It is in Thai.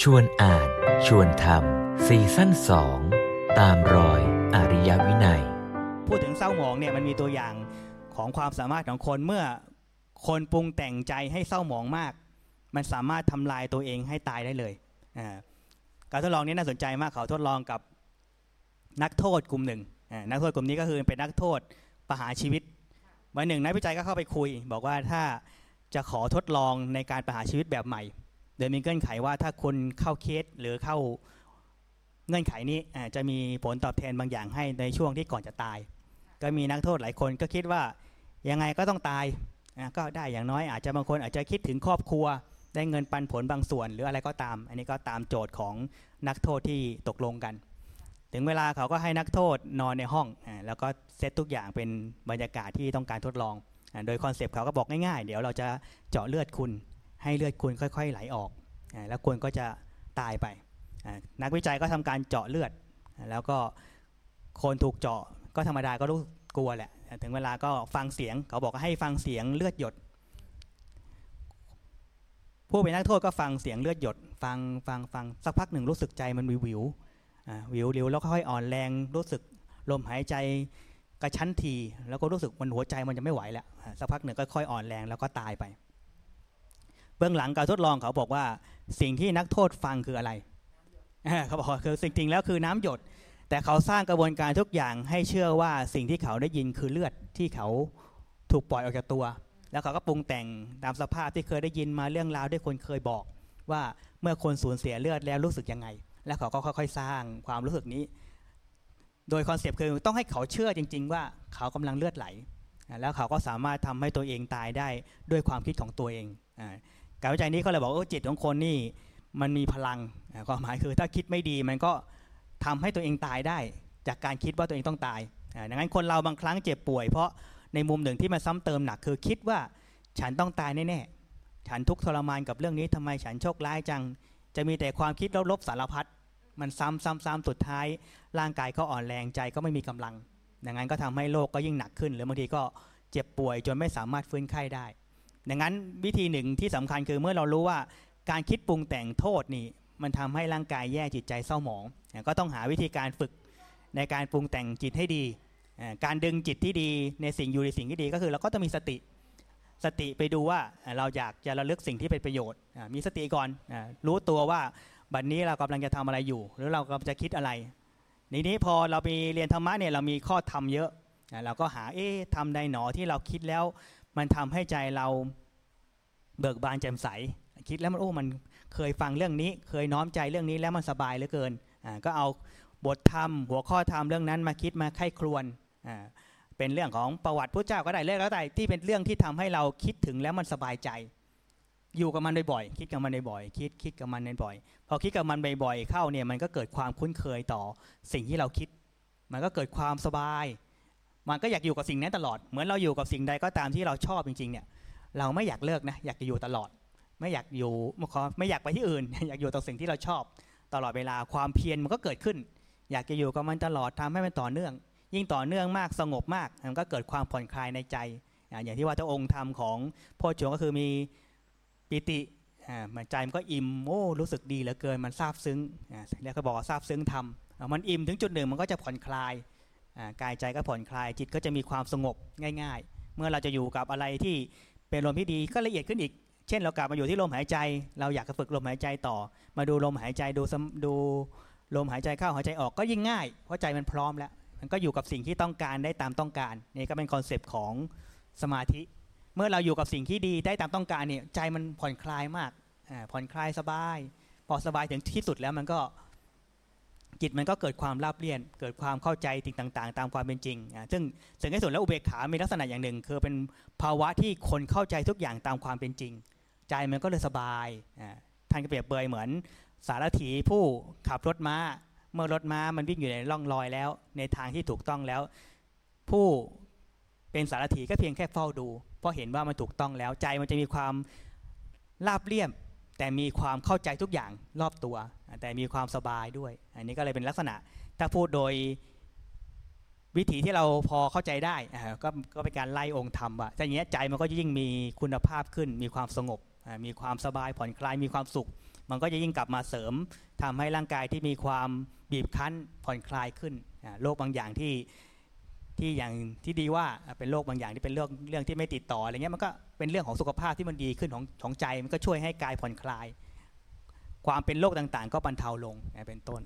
ชวนอ่าน ชวนทำซีซั่นสองตามรอยอริยวินัย พูดถึงเศร้าหมองเนี่ยมันมีตัวอย่างของความสามารถของคนเมื่อคนปรุงแต่งใจให้เศร้าหมองมาก มันสามารถทำลายตัวเองให้ตายได้เลยการทดลองนี้น่าสนใจมากเขาทดลองกับนักโทษกลุ่มหนึ่งนักโทษกลุ่มนี้ก็คือเป็นนักโทษประหารชีวิตวันหนึ่งนักวิจัยก็เข้าไปคุย บอกว่าถ้าจะขอทดลองในการประหารชีวิตแบบใหม่ โดยมีเงื่อนไขว่าถ้าคนเข้าเคสหรือเข้าเงื่อนไขนี้จะมีผลตอบแทนบางอย่างให้ในช่วงที่ก่อนจะตาย ก็มีนักโทษหลายคนก็คิดว่ายังไงก็ต้องตายก็ได้อย่างน้อยอาจจะบางคนอาจจะคิดถึงครอบครัว ได้เงินปันผลบางส่วน หรืออะไรก็ตาม อันนี้ก็ตามโจทย์ของนักโทษที่ตกลงกัน ถึงเวลาเขาก็ให้นักโทษนอนในห้อง แล้วก็เซตทุกอย่างเป็นบรรยากาศที่ต้องการทดลอง โดยคอนเซปต์เขาก็บอกง่ายๆ เดี๋ยวเราจะเจาะเลือดคุณ ให้เลือดคุณค่อยๆไหลออก แล้วคุณก็จะตายไป นักวิจัยก็ทำการเจาะเลือด แล้วก็คนถูกเจาะก็ธรรมดาก็รู้กลัวแหละ ถึงเวลาก็ฟังเสียง เขาบอกให้ฟังเสียงเลือดหยด ผู้เป็นนักโทษก็ฟังเสียงเลือดหยด ฟังฟังฟังสักพักหนึ่งรู้สึกใจมันวิววิววิววิวแล้วค่อยอ่อนแรงรู้สึกลมหายใจกระชั้นที แล้วก็รู้สึกมันหัวใจมันจะไม่ไหวแล้วสักพักหนึ่งก็ค่อยอ่อนแรงแล้วก็ตายไป เบื้องหลังการทดลองเขาบอกว่าสิ่งที่นักโทษฟังคืออะไรเขาบอกว่าคือสิ่งจริงแล้วคือน้ำหยด แต่เขาสร้างกระบวนการทุกอย่างให้เชื่อว่าสิ่งที่เขาได้ยินคือเลือดที่เขาถูกปล่อยออกจากตัว แล้วเขาก็ปรุงแต่งตามสภาพที่เคยได้ยินมาเรื่องราวที่คนเคยบอก ว่าเมื่อคนสูญเสียเลือดแล้วรู้สึกยังไง แล้วเขาก็ค่อยๆ สร้างความรู้สึกนี้ โดยคอนเซปต์คือต้องให้เขาเชื่อจริง ๆ ว่าเขากำลังเลือดไหล แล้วเขาก็สามารถทำให้ตัวเองตายได้ด้วยความคิดของตัวเองอ่า การวิจัยนี้เขาเลยบอกว่าจิตของคนนี่มันมีพลังความหมายคือถ้าคิดไม่ดีมันก็ทำให้ตัวเองตายได้ จากการคิดว่าตัวเองต้องตายดังนั้นคนเราบางครั้งเจ็บป่วย เพราะในมุมหนึ่งที่มันซ้ำเติมหนักคือคิดว่าฉันต้องตายแน่ๆฉันทุกข์ทรมานกับเรื่องนี้ทำไมฉันโชคร้ายจัง จะมีแต่ความคิดลบๆสารพัดมันซ้ำซ้ำซ้ำสุดท้าย ร่างกายก็อ่อนแรงใจก็ไม่มีกำลัง ดังนั้นก็ทำให้โรคก็ยิ่งหนักขึ้น หรือบางทีก็เจ็บป่วยจนไม่สามารถฟื้นไข้ได้ ดังนั้นวิธีหนึ่งที่สำคัญคือเมื่อเรารู้ว่าการคิดปรุงแต่งโทษนี่มันทำให้ร่างกายแย่จิตใจเศร้าหมอง ก็ต้องหาวิธีการฝึกในการปรุงแต่งจิตให้ดี การดึงจิตที่ดีในสิ่งอยู่ในสิ่งที่ดีก็คือเราก็ต้องมีสติสติไปดูว่าเราอยากจะระลึกสิ่งที่เป็นประโยชน์ มีสติก่อนรู้ตัวว่าบัดนนี้เรากำลังจะทำอะไรอยู่ หรือเรากำลังจะคิดอะไรทีนี้พอเราไปเรียนธรรมะเนี่ยเรามีข้อธรรมเยอะเราก็หาเอ๊ะทำใดหนอที่เราคิดแล้ว มันทำให้ใจเราเบิกบานแจ่มใส คิดแล้วมันโอ้มันเคยฟังเรื่องนี้ เคยน้อมใจเรื่องนี้แล้วมันสบายเหลือเกินอ่าก็เอาบทธรรม หัวข้อธรรมเรื่องนั้นมาคิดมาไข้ครวนอ่าเป็นเรื่องของประวัติพระเจ้าก็ได้เรื่องแล้วแต่ที่เป็นเรื่องที่ทำให้เราคิดถึงแล้วมันสบายใจ อยู่กับมันบ่อยๆคิดกับมันบ่อยๆคิดคิดกับมันบ่อยๆพอคิดกับมันบ่อยๆเข้าเนี่ยมันก็เกิดความคุ้นเคยต่อสิ่งที่เราคิด มันก็เกิดความสบาย มันก็อยากอยู่กับสิ่งนั้นตลอด เหมือนเราอยู่กับสิ่งใดก็ตามที่เราชอบจริงๆเนี่ย เราไม่อยากเลิกนะ อยากจะอยู่ตลอด ไม่อยากอยู่ไม่อยากไปที่อื่น อยากอยู่ต่อสิ่งที่เราชอบ ตลอดเวลาความเพียรมันก็เกิดขึ้น อยากจะอยู่กับมันตลอดทำให้มันต่อเนื่อง ยิ่งต่อเนื่องมากสงบมากมันก็เกิดความผ่อนคลายในใจ อย่างที่ว่าเจ้าองค์ธรรมของพ่อจงก็คือมีปิติอ่ามันใจมันก็อิ่มโอ้รู้สึกดีเหลือเกินมันซาบซึ้งอ่าเรียกเขาบอกว่าซาบซึ้งธรรมอ่ามันอิ่มถึงจุดหนึ่งมันก็จะผ่อนคลาย กายใจก็ผ่อนคลายจิตก็จะมีความสงบง่าย ๆ เมื่อเราจะอยู่กับอะไรที่เป็นอารมณ์ที่ดีก็ละเอียดขึ้นอีก เช่นเรากลับมาอยู่ที่ลมหายใจ เราอยากจะฝึกลมหายใจต่อ มาดูลมหายใจดูดูลมหายใจเข้าหายใจออกก็ยิ่งง่าย เพราะใจมันพร้อมแล้ว มันก็อยู่กับสิ่งที่ต้องการได้ตามต้องการนี่ก็เป็น concept ของสมาธิ เมื่อเราอยู่กับสิ่งที่ดีได้ตามต้องการเนี่ยใจมันผ่อนคลายมากผ่อนคลายสบาย พอสบายถึงที่สุดแล้วมันก็ จิตมันก็เกิดความราบเรียบ เกิดความเข้าใจสิ่งต่างๆ ตามความเป็นจริงอ่าซึ่งสิ่งที่สุดแล้วอุเบกขา มีลักษณะอย่างหนึ่ง คือเป็นภาวะที่คนเข้าใจทุกอย่างตามความเป็นจริง ใจมันก็เลยสบายอ่าท่านก็เปรียบเปยเหมือนสารถีผู้ขับรถม้า เมื่อรถม้ามันวิ่งอยู่ในร่องรอยแล้ว ในทางที่ถูกต้องแล้ว ผู้เป็นสารถีก็เพียงแค่เฝ้าดู เพราะเห็นว่ามันถูกต้องแล้วใจมันจะมีความราบเรียบแต่มีความเข้าใจทุกอย่างรอบตัว แต่มีความสบายด้วย อันนี้ก็เลยเป็นลักษณะ ถ้าพูดโดยวิถีที่เราพอเข้าใจได้ก็ก็เป็นการไล่องค์ธรรมว่าถ้าอย่างนี้ยใจมันก็ยิ่งมีคุณภาพขึ้น มีความสงบ มีความสบายผ่อนคลาย มีความสุข มันก็จะยิ่งกลับมาเสริมทำให้ร่างกายที่มีความบีบคั้นผ่อนคลายขึ้น โรคบางอย่างที่ที่อย่างที่ดีว่าเป็นโรคบางอย่างที่เป็นเรื่องเรื่องที่ไม่ติดต่ออะไรเงี้ยมันก็เป็นเรื่องของสุขภาพที่มันดีขึ้นของของใจ มันก็ช่วยให้กายผ่อนคลาย ความเป็นโรคต่างๆ ก็บรรเทาลงเป็นต้น